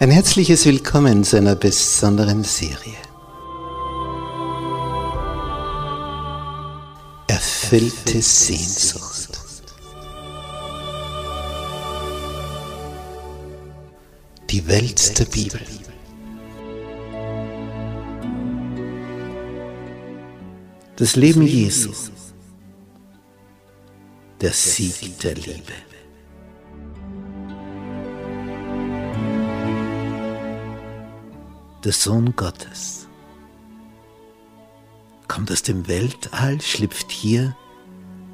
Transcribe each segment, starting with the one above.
Ein herzliches Willkommen zu einer besonderen Serie. Erfüllte Sehnsucht. Die Welt der Bibel. Das Leben Jesu. Der Sieg der Liebe. Der Sohn Gottes. Kommt aus dem Weltall, schlüpft hier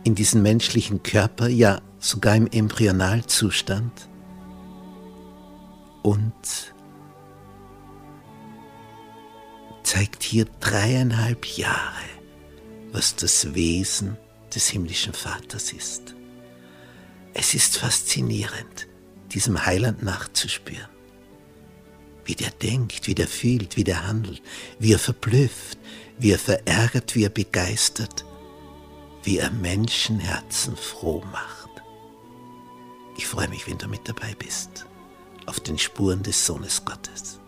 in diesen menschlichen Körper, ja sogar im Embryonalzustand und zeigt hier dreieinhalb Jahre, was das Wesen des himmlischen Vaters ist. Es ist faszinierend, diesem Heiland nachzuspüren wie der denkt, wie der fühlt, wie der handelt, wie er verblüfft, wie er verärgert, wie er begeistert, wie er Menschenherzen froh macht. Ich freue mich, wenn du mit dabei bist, auf den Spuren des Sohnes Gottes.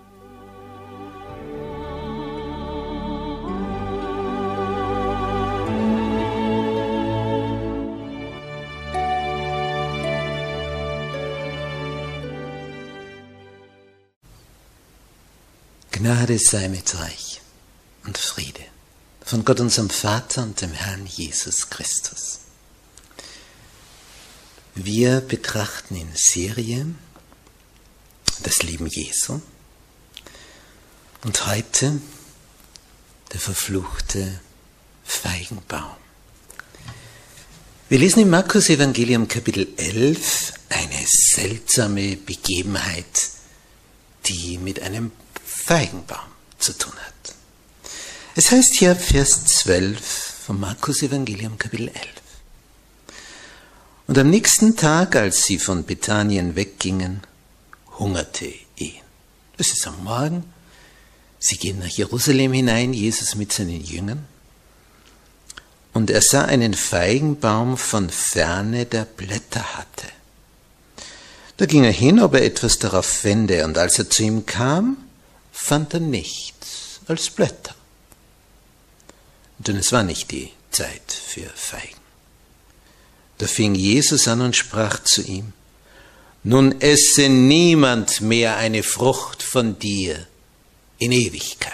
Gnade sei mit euch und Friede von Gott unserem Vater und dem Herrn Jesus Christus. Wir betrachten in Serie das Leben Jesu und heute der verfluchte Feigenbaum. Wir lesen im Markus Evangelium Kapitel 11 eine seltsame Begebenheit, die mit einem Feigenbaum zu tun hat. Es heißt hier Vers 12 vom Markus Evangelium Kapitel 11. Und am nächsten Tag, als sie von Bethanien weggingen, hungerte ihn. Es ist am Morgen. Sie gehen nach Jerusalem hinein, Jesus mit seinen Jüngern. Und er sah einen Feigenbaum von ferne, der Blätter hatte. Da ging er hin, ob er etwas darauf fände, und als er zu ihm kam, fand er nichts als Blätter. Denn es war nicht die Zeit für Feigen. Da fing Jesus an und sprach zu ihm, nun esse niemand mehr eine Frucht von dir in Ewigkeit.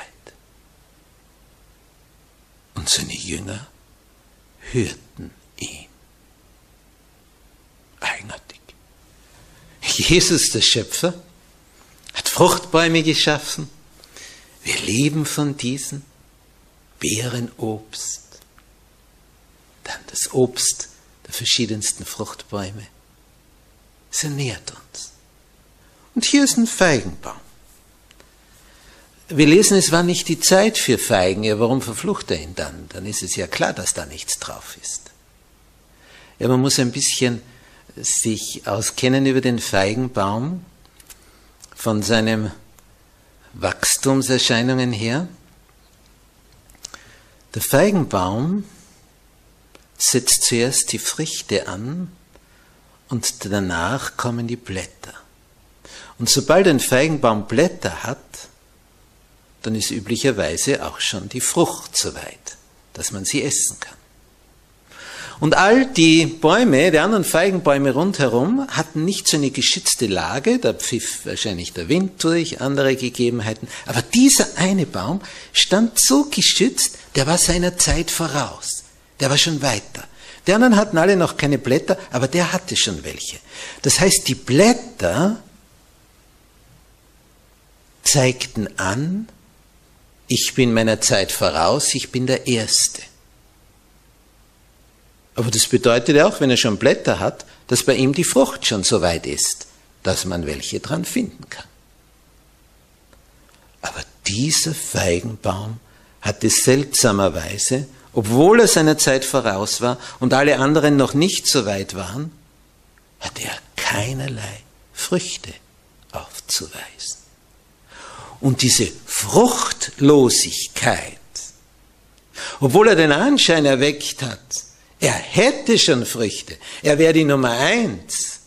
Und seine Jünger hörten ihn. Eigenartig. Jesus, der Schöpfer, hat Fruchtbäume geschaffen. Wir leben von diesen. Beerenobst. Dann das Obst der verschiedensten Fruchtbäume. Es ernährt uns. Und hier ist ein Feigenbaum. Wir lesen, es war nicht die Zeit für Feigen. Ja, warum verflucht er ihn dann? Dann ist es ja klar, dass da nichts drauf ist. Ja, man muss ein bisschen sich auskennen über den Feigenbaum von seinem Wachstumserscheinungen her. Der Feigenbaum setzt zuerst die Früchte an und danach kommen die Blätter. Und sobald ein Feigenbaum Blätter hat, dann ist üblicherweise auch schon die Frucht soweit, dass man sie essen kann. Und all die Bäume, die anderen Feigenbäume rundherum, hatten nicht so eine geschützte Lage, da pfiff wahrscheinlich der Wind durch, andere Gegebenheiten. Aber dieser eine Baum stand so geschützt, der war seiner Zeit voraus. Der war schon weiter. Die anderen hatten alle noch keine Blätter, aber der hatte schon welche. Das heißt, die Blätter zeigten an, ich bin meiner Zeit voraus, ich bin der Erste. Aber das bedeutet auch, wenn er schon Blätter hat, dass bei ihm die Frucht schon so weit ist, dass man welche dran finden kann. Aber dieser Feigenbaum hatte seltsamerweise, obwohl er seiner Zeit voraus war und alle anderen noch nicht so weit waren, hatte er keinerlei Früchte aufzuweisen. Und diese Fruchtlosigkeit, obwohl er den Anschein erweckt hat, er hätte schon Früchte. Er wäre die Nummer eins.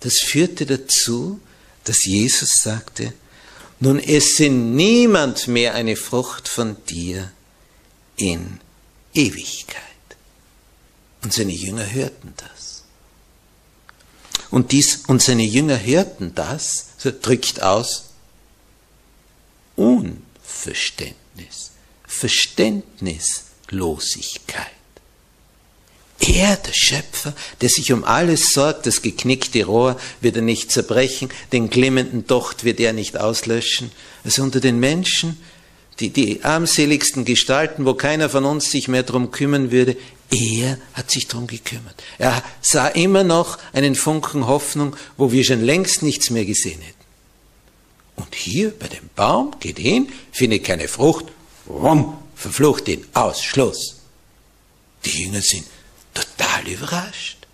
Das führte dazu, dass Jesus sagte, nun esse niemand mehr eine Frucht von dir in Ewigkeit. Und seine Jünger hörten das. Und, dies, und seine Jünger hörten das, so drückt aus, Unverständnis, Verständnislosigkeit. Er, der Schöpfer, der sich um alles sorgt, das geknickte Rohr wird er nicht zerbrechen, den glimmenden Docht wird er nicht auslöschen. Also unter den Menschen, die, die armseligsten Gestalten, wo keiner von uns sich mehr drum kümmern würde, er hat sich drum gekümmert. Er sah immer noch einen Funken Hoffnung, wo wir schon längst nichts mehr gesehen hätten. Und hier bei dem Baum geht hin, findet keine Frucht, rum, verflucht ihn, aus, Schluss. Die Jünger sind total überrascht.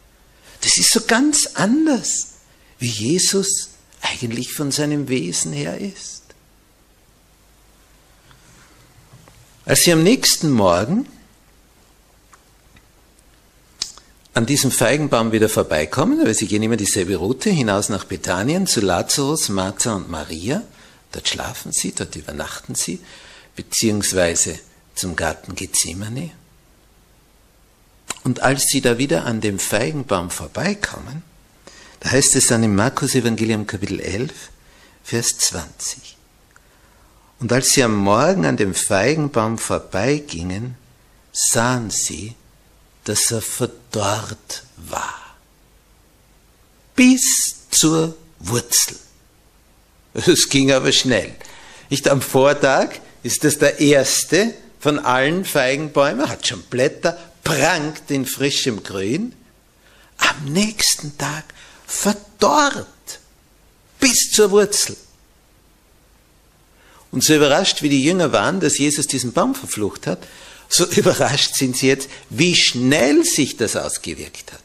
Das ist so ganz anders, wie Jesus eigentlich von seinem Wesen her ist. Als sie am nächsten Morgen an diesem Feigenbaum wieder vorbeikommen, weil sie gehen immer dieselbe Route hinaus nach Bethanien zu Lazarus, Martha und Maria. Dort schlafen sie, dort übernachten sie, beziehungsweise zum Garten Gethsemane. Und als sie da wieder an dem Feigenbaum vorbeikommen, da heißt es dann im Markus Evangelium Kapitel 11, Vers 20. Und als sie am Morgen an dem Feigenbaum vorbeigingen, sahen sie, dass er verdorrt war. Bis zur Wurzel. Es ging aber schnell. Nicht am Vortag ist das der erste von allen Feigenbäumen, hat schon Blätter, prangt in frischem Grün. Am nächsten Tag verdorrt bis zur Wurzel. Und so überrascht, wie die Jünger waren, dass Jesus diesen Baum verflucht hat, so überrascht sind sie jetzt, wie schnell sich das ausgewirkt hat.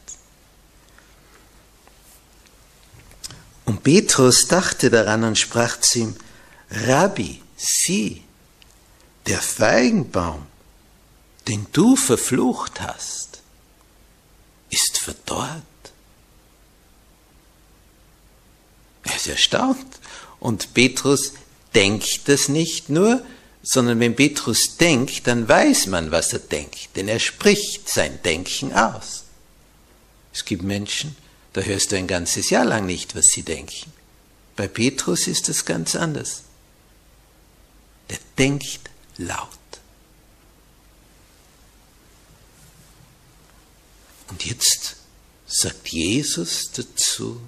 Und Petrus dachte daran und sprach zu ihm, Rabbi, sieh, der Feigenbaum, den du verflucht hast, ist verdorrt. Er ist erstaunt. Und Petrus denkt das nicht nur, sondern wenn Petrus denkt, dann weiß man, was er denkt, denn er spricht sein Denken aus. Es gibt Menschen, da hörst du ein ganzes Jahr lang nicht, was sie denken. Bei Petrus ist es ganz anders. Der denkt laut. Und jetzt sagt Jesus dazu,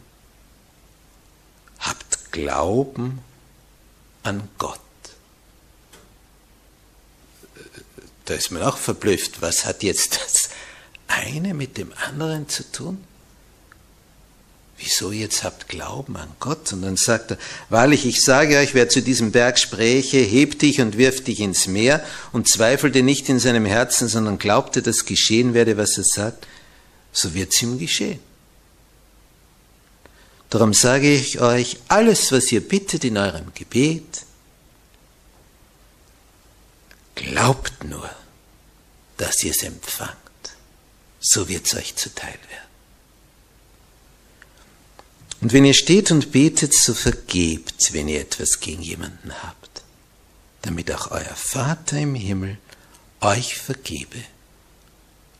habt Glauben an Gott. Da ist man auch verblüfft. Was hat jetzt das eine mit dem anderen zu tun? Wieso jetzt habt Glauben an Gott? Und dann sagt er, wahrlich, ich sage euch, wer zu diesem Berg spräche, heb dich und wirf dich ins Meer und zweifelte nicht in seinem Herzen, sondern glaubte, dass geschehen werde, was er sagt, so wird's ihm geschehen. Darum sage ich euch, alles, was ihr bittet in eurem Gebet, Glaubt nur, dass ihr es empfangt, so wird es euch zuteil werden. Und wenn ihr steht und betet, so vergebt, wenn ihr etwas gegen jemanden habt, damit auch euer Vater im Himmel euch vergebe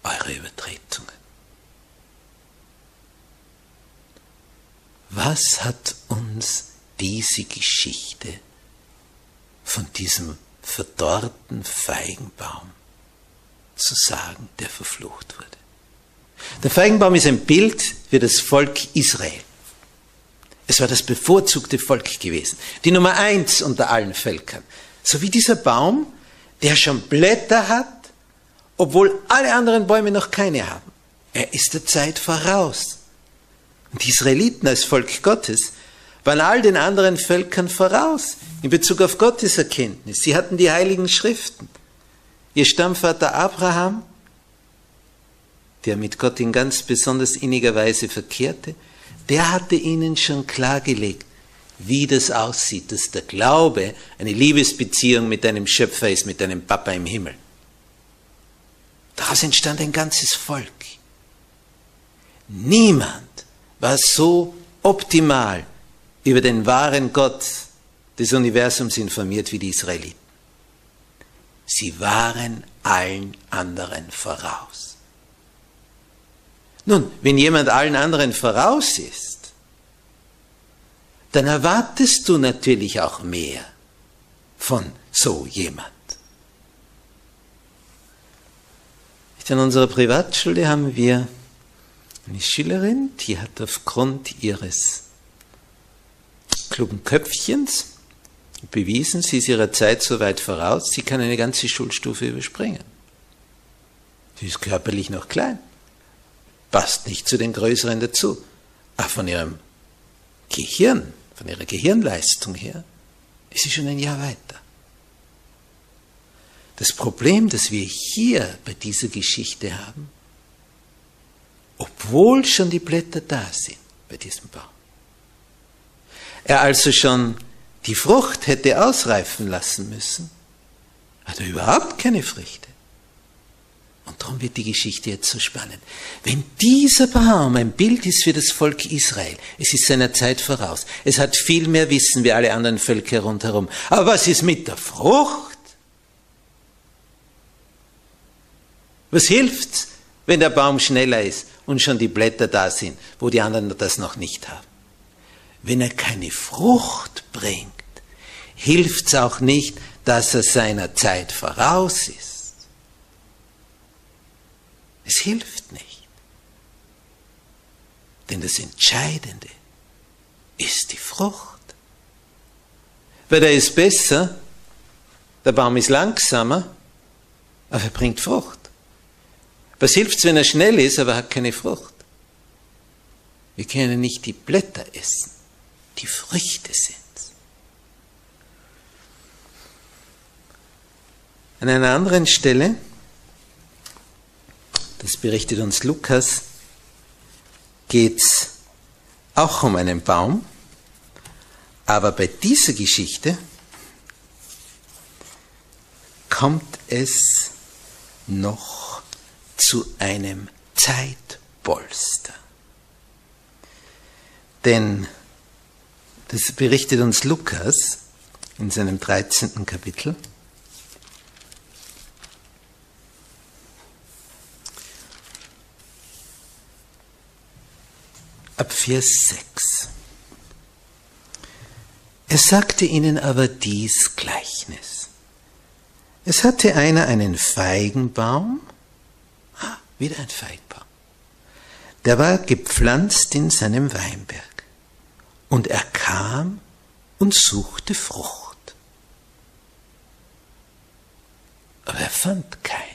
eure Übertretungen. Was hat uns diese Geschichte von diesem verdorrten Feigenbaum zu sagen, der verflucht wurde. Der Feigenbaum ist ein Bild für das Volk Israel. Es war das bevorzugte Volk gewesen, die Nummer eins unter allen Völkern. So wie dieser Baum, der schon Blätter hat, obwohl alle anderen Bäume noch keine haben. Er ist der Zeit voraus. Und die Israeliten als Volk Gottes waren all den anderen Völkern voraus in Bezug auf Gottes Erkenntnis. Sie hatten die heiligen Schriften. Ihr Stammvater Abraham, der mit Gott in ganz besonders inniger Weise verkehrte, der hatte ihnen schon klargelegt, wie das aussieht, dass der Glaube eine Liebesbeziehung mit einem Schöpfer ist, mit einem Papa im Himmel. Daraus entstand ein ganzes Volk. Niemand war so optimal über den wahren Gott des Universums informiert wie die Israeliten. Sie waren allen anderen voraus. Nun, wenn jemand allen anderen voraus ist, dann erwartest du natürlich auch mehr von so jemand. In unserer Privatschule haben wir eine Schülerin, die hat aufgrund ihres klugen Köpfchens bewiesen, sie ist ihrer Zeit so weit voraus, sie kann eine ganze Schulstufe überspringen. Sie ist körperlich noch klein, passt nicht zu den Größeren dazu, aber von ihrem Gehirn, von ihrer Gehirnleistung her, ist sie schon ein Jahr weiter. Das Problem, das wir hier bei dieser Geschichte haben, obwohl schon die Blätter da sind bei diesem Baum, er also schon die Frucht hätte ausreifen lassen müssen, hat er überhaupt keine Früchte. Und darum wird die Geschichte jetzt so spannend. Wenn dieser Baum ein Bild ist für das Volk Israel, es ist seiner Zeit voraus, es hat viel mehr Wissen wie alle anderen Völker rundherum. Aber was ist mit der Frucht? Was hilft's, wenn der Baum schneller ist und schon die Blätter da sind, wo die anderen das noch nicht haben? Wenn er keine Frucht bringt, hilft's auch nicht, dass er seiner Zeit voraus ist. Es hilft nicht. Denn das Entscheidende ist die Frucht. Weil er ist besser, der Baum ist langsamer, aber er bringt Frucht. Was hilft's, wenn er schnell ist, aber hat keine Frucht? Wir können nicht die Blätter essen, die Früchte sind. An einer anderen Stelle, das berichtet uns Lukas, geht es auch um einen Baum, aber bei dieser Geschichte kommt es noch zu einem Zeitpolster. Denn das berichtet uns Lukas in seinem 13. Kapitel. ab Vers 6. Er sagte ihnen aber dies Gleichnis. Es hatte einer einen Feigenbaum, wieder ein Feigenbaum, der war gepflanzt in seinem Weinberg. Und er kam und suchte Frucht. Aber er fand keine.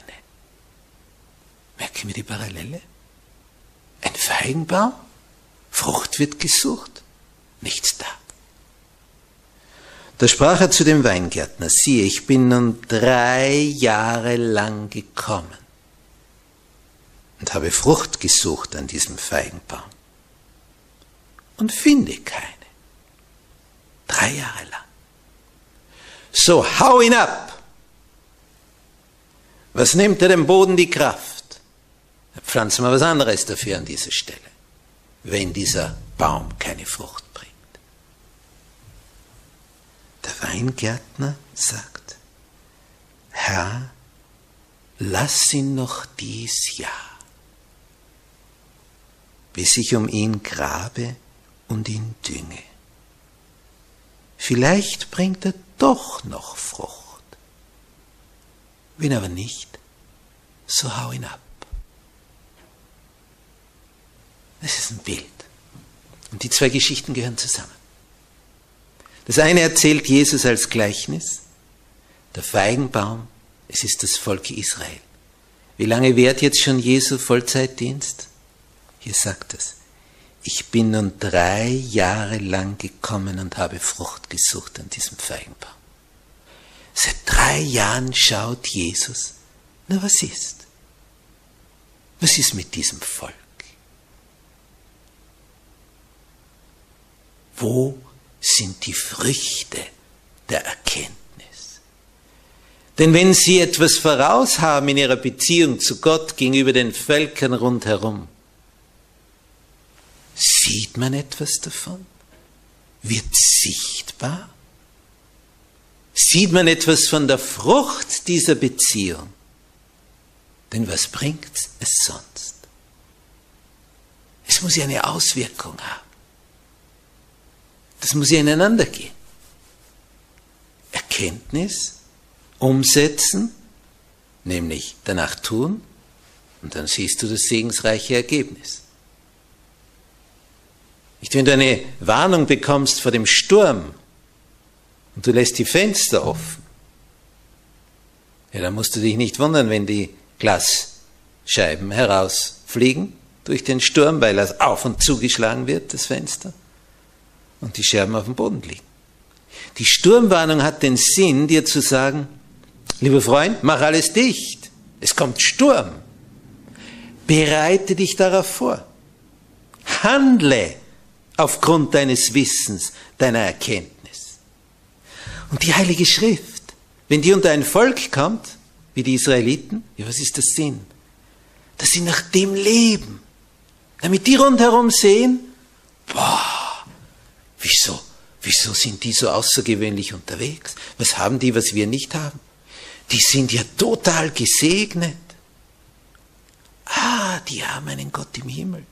Merken wir die Parallele? Ein Feigenbaum? Frucht wird gesucht, nichts da. Da sprach er zu dem Weingärtner, siehe, ich bin nun drei Jahre lang gekommen und habe Frucht gesucht an diesem Feigenbaum und finde keine. Drei Jahre lang. So, hau ihn ab. Was nimmt er dem Boden die Kraft? Pflanzen wir was anderes dafür an dieser Stelle wenn dieser Baum keine Frucht bringt. Der Weingärtner sagt, Herr, lass ihn noch dies Jahr, bis ich um ihn grabe und ihn dünge. Vielleicht bringt er doch noch Frucht. Wenn aber nicht, so hau ihn ab. Das ist ein Bild. Und die zwei Geschichten gehören zusammen. Das eine erzählt Jesus als Gleichnis, der Feigenbaum, es ist das Volk Israel. Wie lange währt jetzt schon Jesu Vollzeitdienst? Hier sagt es, ich bin nun drei Jahre lang gekommen und habe Frucht gesucht an diesem Feigenbaum. Seit drei Jahren schaut Jesus, na was ist? Was ist mit diesem Volk? Wo sind die Früchte der Erkenntnis? Denn wenn Sie etwas voraus haben in Ihrer Beziehung zu Gott gegenüber den Völkern rundherum, sieht man etwas davon? wird sichtbar? Sieht man etwas von der Frucht dieser Beziehung? Denn was bringt es sonst? Es muss ja eine Auswirkung haben. Das muss ja ineinander gehen. Erkenntnis, umsetzen, nämlich danach tun, und dann siehst du das segensreiche Ergebnis. Nicht, wenn du eine Warnung bekommst vor dem Sturm und du lässt die Fenster offen, ja, dann musst du dich nicht wundern, wenn die Glasscheiben herausfliegen durch den Sturm, weil das auf und zugeschlagen wird, das Fenster, und die Scherben auf dem Boden liegen. Die Sturmwarnung hat den Sinn, dir zu sagen, lieber Freund, mach alles dicht. Es kommt Sturm. Bereite dich darauf vor. Handle aufgrund deines Wissens, deiner Erkenntnis. Und die Heilige Schrift, wenn die unter ein Volk kommt, wie die Israeliten, ja, was ist der Sinn? Dass sie nach dem leben. Damit die rundherum sehen, boah, wieso, wieso sind die so außergewöhnlich unterwegs? Was haben die, was wir nicht haben? Die sind ja total gesegnet. Ah, die haben einen Gott im Himmel.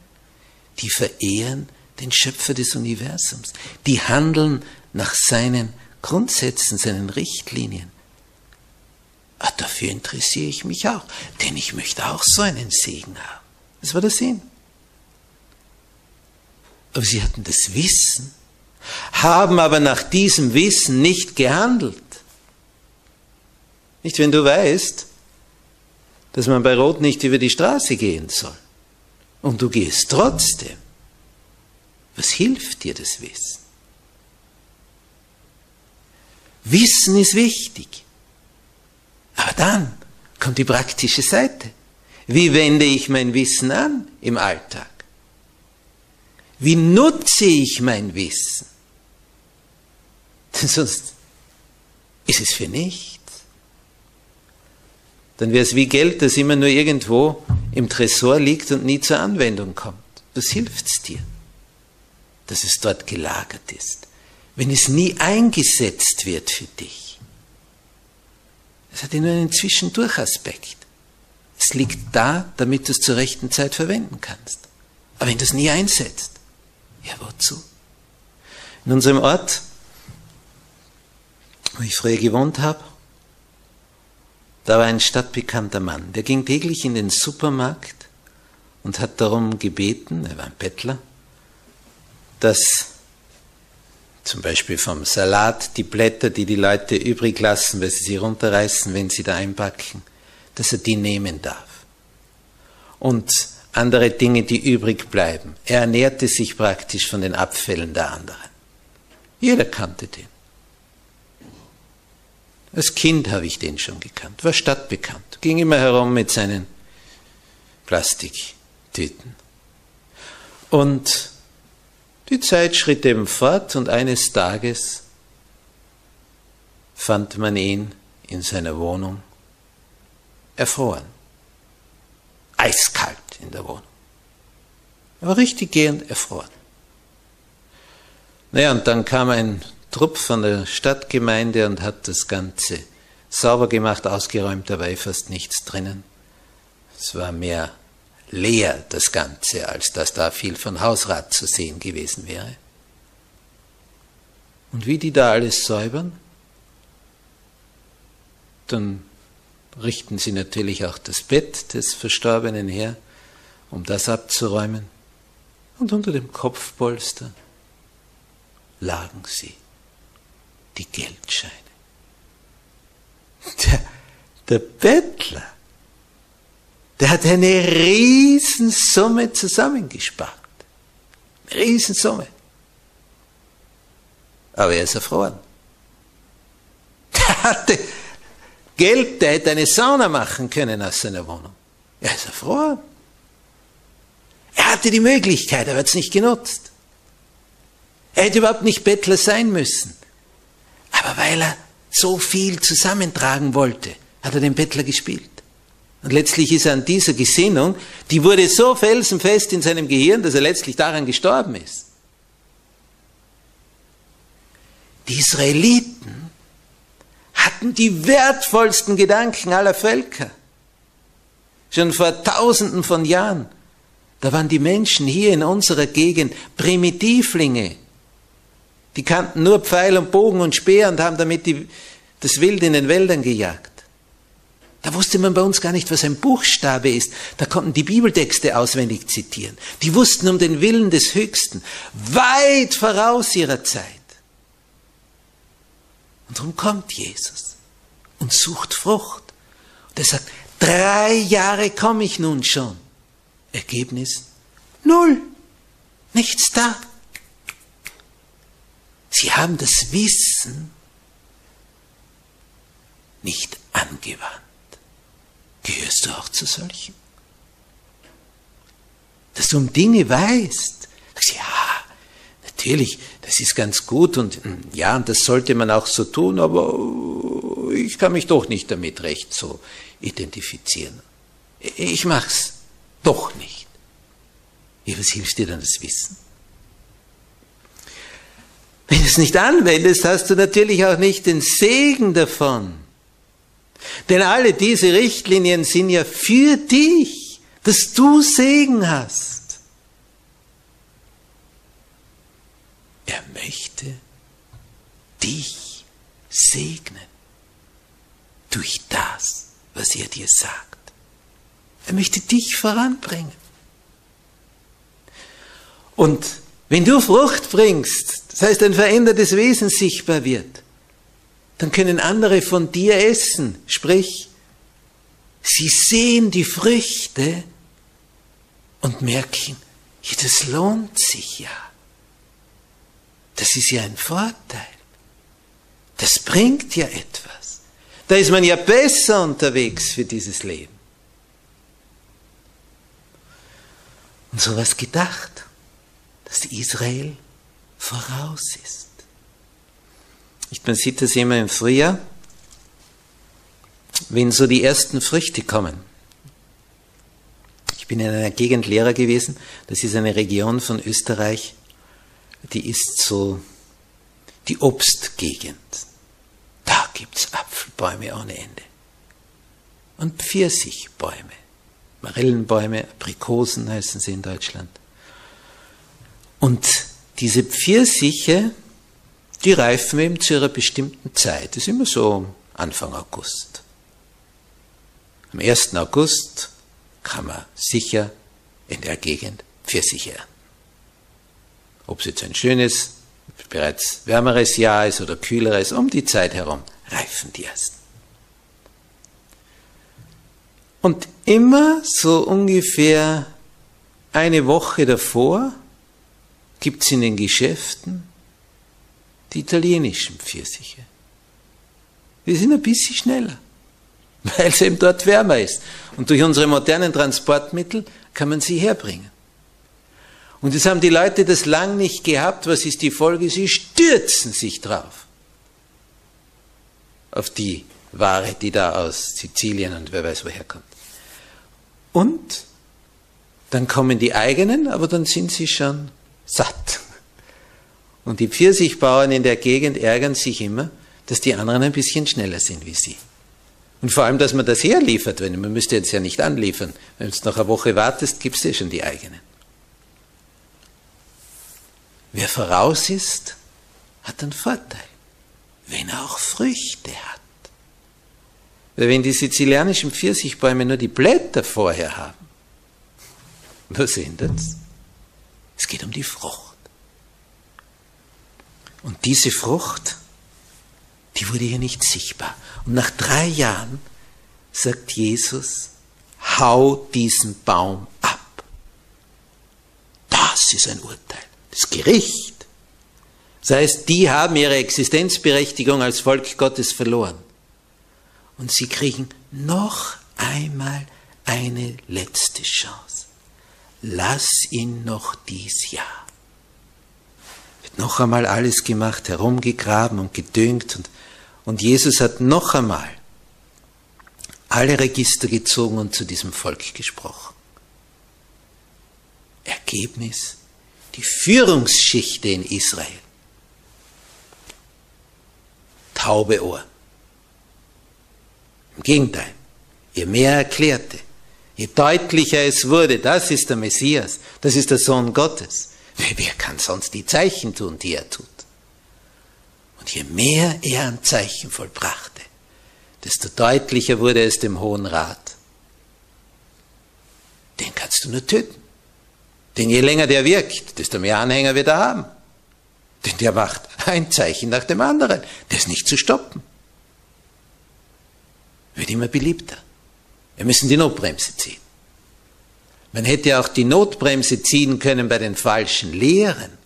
Die verehren den Schöpfer des Universums. Die handeln nach seinen Grundsätzen, seinen Richtlinien. Ah, dafür interessiere ich mich auch, denn ich möchte auch so einen Segen haben. Das war der Sinn. Aber sie hatten das Wissen, haben aber nach diesem Wissen nicht gehandelt. Nicht, wenn du weißt, dass man bei Rot nicht über die Straße gehen soll. Und du gehst trotzdem. Was hilft dir das Wissen? Wissen ist wichtig. Aber dann kommt die praktische Seite. Wie wende ich mein Wissen an im Alltag? Wie nutze ich mein Wissen? Denn sonst ist es für nichts dann wäre es wie Geld, das immer nur irgendwo im Tresor liegt und nie zur Anwendung kommt. Was hilft's dir, dass es dort gelagert ist, wenn es nie eingesetzt wird für dich? Es hat ja nur einen Zwischendurchaspekt. Es liegt da, damit du es zur rechten Zeit verwenden kannst. Aber wenn du es nie einsetzt, ja wozu? In unserem Ort, wo ich früher gewohnt habe, da war ein stadtbekannter Mann, der ging täglich in den Supermarkt und hat darum gebeten, er war ein Bettler, dass zum Beispiel vom Salat die Blätter, die die Leute übrig lassen, weil sie sie runterreißen, wenn sie da einpacken, dass er die nehmen darf. Und andere Dinge, die übrig bleiben. Er ernährte sich praktisch von den Abfällen der anderen. Jeder kannte den. Als Kind habe ich den schon gekannt, war stadtbekannt, ging immer herum mit seinen Plastiktüten. Und die Zeit schritt eben fort und eines Tages fand man ihn in seiner Wohnung erfroren. Eiskalt in der Wohnung. Er war richtig gehend erfroren. Naja, und dann kam ein Trupp von der Stadtgemeinde und hat das Ganze sauber gemacht, ausgeräumt, da war eh fast nichts drinnen. Es war mehr leer, das Ganze, als dass da viel von Hausrat zu sehen gewesen wäre. Und wie die da alles säubern, dann richten sie natürlich auch das Bett des Verstorbenen her, um das abzuräumen. Und unter dem Kopfpolster lagen sie die Geldscheine. Der, der Bettler, der hat eine Riesensumme zusammengespart. Eine Riesensumme. Aber er ist erfroren. Der hatte Geld, der hätte eine Sauna machen können aus seiner Wohnung. Er ist erfroren. Er hatte die Möglichkeit, aber hat es nicht genutzt. Er hätte überhaupt nicht Bettler sein müssen. Aber weil er so viel zusammentragen wollte, hat er den Bettler gespielt. Und letztlich ist er an dieser Gesinnung, die wurde so felsenfest in seinem Gehirn, dass er letztlich daran gestorben ist. Die Israeliten hatten die wertvollsten Gedanken aller Völker. Schon vor tausenden von Jahren. Da waren die Menschen hier in unserer Gegend Primitivlinge. Die kannten nur Pfeil und Bogen und Speer und haben damit die, das Wild in den Wäldern gejagt. Da wusste man bei uns gar nicht, was ein Buchstabe ist. Da konnten die Bibeltexte auswendig zitieren. Die wussten um den Willen des Höchsten, weit voraus ihrer Zeit. Und darum kommt Jesus und sucht Frucht. Und er sagt, drei Jahre komme ich nun schon. Ergebnis, null. Nichts da. Sie haben das Wissen nicht angewandt. Du auch zu solchen? Dass du um Dinge weißt. Sagst, ja, natürlich, das ist ganz gut und hm, ja, und das sollte man auch so tun, aber ich kann mich doch nicht damit recht so identifizieren. Ich mach's doch nicht. Ja, was hilft dir dann das Wissen? Wenn du es nicht anwendest, hast du natürlich auch nicht den Segen davon. Denn alle diese Richtlinien sind ja für dich, dass du Segen hast. Er möchte dich segnen durch das, was er dir sagt. Er möchte dich voranbringen. Und wenn du Frucht bringst, das heißt ein verändertes Wesen sichtbar wird, dann können andere von dir essen. Sprich, sie sehen die Früchte und merken, das lohnt sich ja. Das ist ja ein Vorteil. Das bringt ja etwas. Da ist man ja besser unterwegs für dieses Leben. Und so was gedacht, dass Israel voraus ist. Man sieht das immer im Frühjahr, wenn so die ersten Früchte kommen. Ich bin in einer Gegend Lehrer gewesen, das ist eine Region von Österreich, die ist so die Obstgegend. Da gibt's Apfelbäume ohne Ende. Und Pfirsichbäume. Marillenbäume, Aprikosen heißen sie in Deutschland. Und diese Pfirsiche, die reifen eben zu ihrer bestimmten Zeit. Das ist immer so Anfang August. Am 1. August kann man sicher in der Gegend Pfirsiche ernten. Ob es jetzt ein schönes, bereits wärmeres Jahr ist oder kühleres, um die Zeit herum reifen die ersten. Und immer so ungefähr eine Woche davor gibt es in den Geschäften die italienischen Pfirsiche. Wir sind ein bisschen schneller, weil es eben dort wärmer ist. Und durch unsere modernen Transportmittel kann man sie herbringen. Und jetzt haben die Leute das lang nicht gehabt. Was ist die Folge? Sie stürzen sich drauf. Auf die Ware, die da aus Sizilien und wer weiß woher kommt. Und dann kommen die eigenen, aber dann sind sie schon satt. Und die Pfirsichbauern in der Gegend ärgern sich immer, dass die anderen ein bisschen schneller sind wie sie. Und vor allem, dass man das herliefert, wenn man müsste jetzt ja nicht anliefern. Wenn du noch eine Woche wartest, gibst du ja schon die eigenen. Wer voraus ist, hat einen Vorteil, wenn er auch Früchte hat. Weil wenn die sizilianischen Pfirsichbäume nur die Blätter vorher haben, was hindert Es geht um die Frucht. Und diese Frucht, die wurde hier nicht sichtbar. Und nach drei Jahren sagt Jesus, hau diesen Baum ab. Das ist ein Urteil. Das Gericht. Das heißt, die haben ihre Existenzberechtigung als Volk Gottes verloren. Und sie kriegen noch einmal eine letzte Chance. Lass ihn noch dies Jahr noch einmal alles gemacht, herumgegraben und gedüngt und, und Jesus hat noch einmal alle Register gezogen und zu diesem Volk gesprochen. Ergebnis, die Führungsschichte in Israel taube Ohr. Im Gegenteil, je mehr er erklärte, je deutlicher es wurde, das ist der Messias, das ist der Sohn Gottes. Wer kann sonst die Zeichen tun, die er tut? Und je mehr er an Zeichen vollbrachte, desto deutlicher wurde es dem Hohen Rat. Den kannst du nur töten. Denn je länger der wirkt, desto mehr Anhänger wird er haben. Denn der macht ein Zeichen nach dem anderen. Der ist nicht zu stoppen. Wird immer beliebter. Wir müssen die Notbremse ziehen. Man hätte auch die Notbremse ziehen können bei den falschen Lehren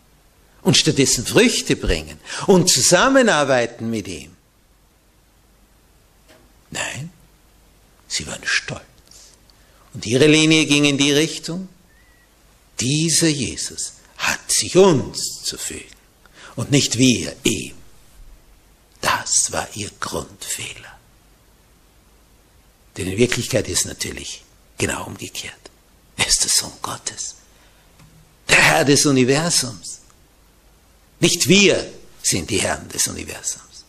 und stattdessen Früchte bringen und zusammenarbeiten mit ihm. Nein, sie waren stolz. Und ihre Linie ging in die Richtung, dieser Jesus hat sich uns zu fügen und nicht wir ihm. Das war ihr Grundfehler. Denn in Wirklichkeit ist natürlich genau umgekehrt. Er ist der Sohn Gottes, der Herr des Universums. Nicht wir sind die Herren des Universums.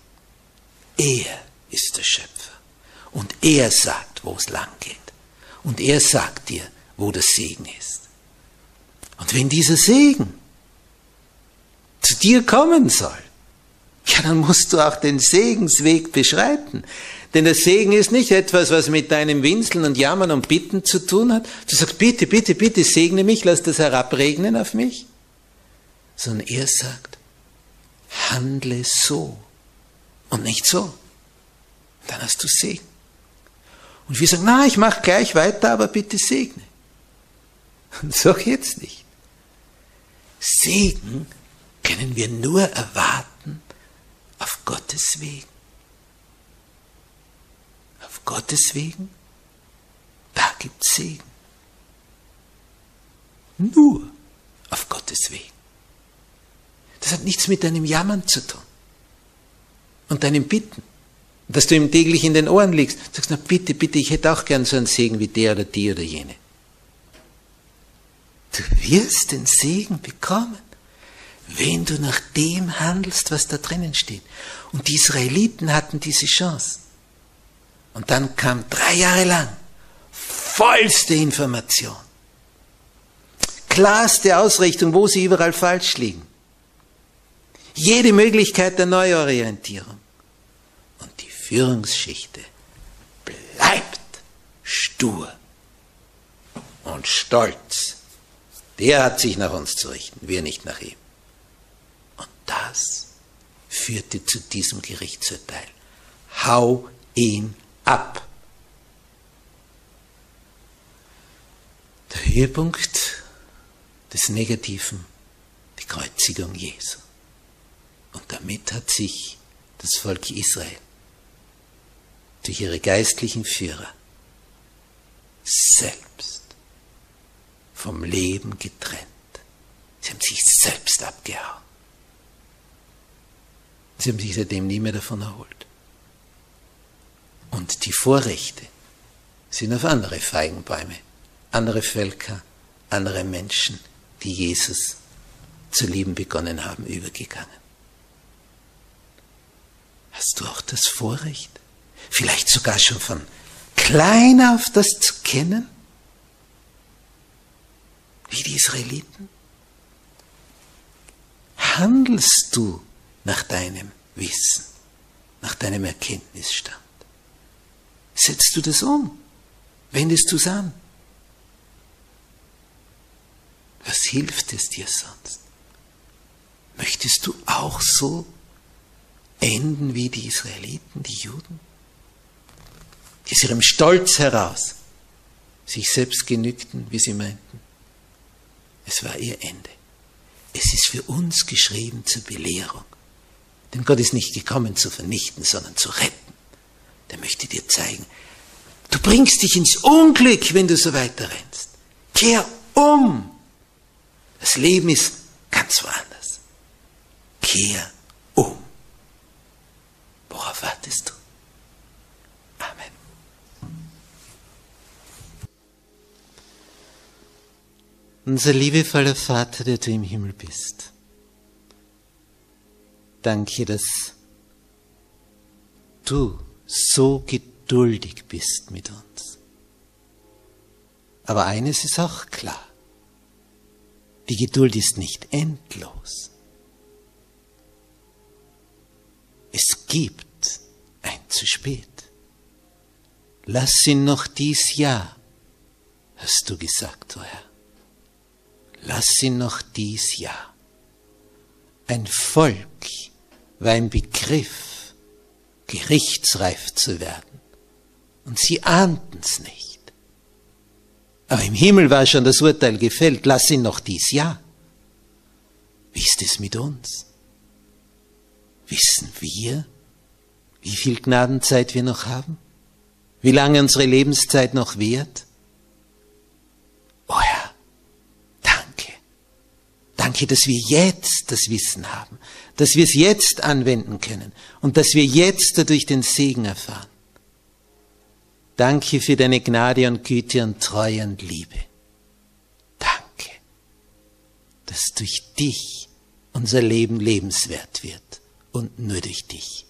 Er ist der Schöpfer. Und er sagt, wo es lang geht. Und er sagt dir, wo der Segen ist. Und wenn dieser Segen zu dir kommen soll, ja, dann musst du auch den Segensweg beschreiten. Denn der Segen ist nicht etwas, was mit deinem Winseln und Jammern und Bitten zu tun hat. Du sagst, bitte, bitte, bitte, segne mich, lass das herabregnen auf mich. Sondern er sagt, handle so und nicht so. Dann hast du Segen. Und wir sagen, na, ich mache gleich weiter, aber bitte segne. Und so geht's nicht. Segen können wir nur erwarten auf Gottes Wegen. Gottes Wegen, da gibt's Segen. Nur auf Gottes Wegen. Das hat nichts mit deinem Jammern zu tun und deinem Bitten dass du ihm täglich in den Ohren liegst. Sagst, na bitte, bitte, ich hätte auch gern so einen Segen wie der oder die oder jene. Du wirst den Segen bekommen, wenn du nach dem handelst, was da drinnen steht. Und die Israeliten hatten diese Chance. Und dann kam drei Jahre lang vollste Information, klarste Ausrichtung, wo sie überall falsch liegen. Jede Möglichkeit der Neuorientierung. Führungsschichte bleibt stur und stolz. Der hat sich nach uns zu richten, wir nicht nach ihm. Und das führte zu diesem Gerichtsurteil. Hau ihn ab. Der Höhepunkt des Negativen, die Kreuzigung Jesu. Und damit hat sich das Volk Israel durch ihre geistlichen Führer selbst vom Leben getrennt. Sie haben sich selbst abgehauen. Sie haben sich seitdem nie mehr davon erholt. Und die Vorrechte sind auf andere Feigenbäume, andere Völker, andere Menschen, die Jesus zu lieben begonnen haben, übergegangen. Hast du auch das Vorrecht? vielleicht sogar schon von klein auf das zu kennen, wie die Israeliten? Handelst du nach deinem Wissen, nach deinem Erkenntnisstand? Setzt du das um? Wendest du es an? Was hilft es dir sonst? Möchtest du auch so enden wie die Israeliten, die Juden? aus ihrem Stolz heraus sich selbst genügten, wie sie meinten. Es war ihr Ende. Es ist für uns geschrieben zur Belehrung. Denn Gott ist nicht gekommen zu vernichten, sondern zu retten. Der möchte dir zeigen, du bringst dich ins Unglück, wenn du so weiter rennst. Kehr um. Das Leben ist ganz woanders. Kehr um. Worauf wartest du? Amen. Unser liebevoller Vater, der du im Himmel bist. Danke, dass du so geduldig bist mit uns. Aber eines ist auch klar. Die Geduld ist nicht endlos. Es gibt ein zu spät. Lass ihn noch dies Jahr, hast du gesagt, o Herr. Lass ihn noch dies Jahr. Ein Volk war im Begriff, gerichtsreif zu werden. Und sie ahnten's nicht. Aber im Himmel war schon das Urteil gefällt, lass ihn noch dies Jahr. Wie ist es mit uns? Wissen wir, wie viel Gnadenzeit wir noch haben? Wie lange unsere Lebenszeit noch währt? Danke, dass wir jetzt das Wissen haben, dass wir es jetzt anwenden können und dass wir jetzt dadurch den Segen erfahren. Danke für deine Gnade und Güte und Treue und Liebe. Danke, dass durch dich unser Leben lebenswert wird und nur durch dich.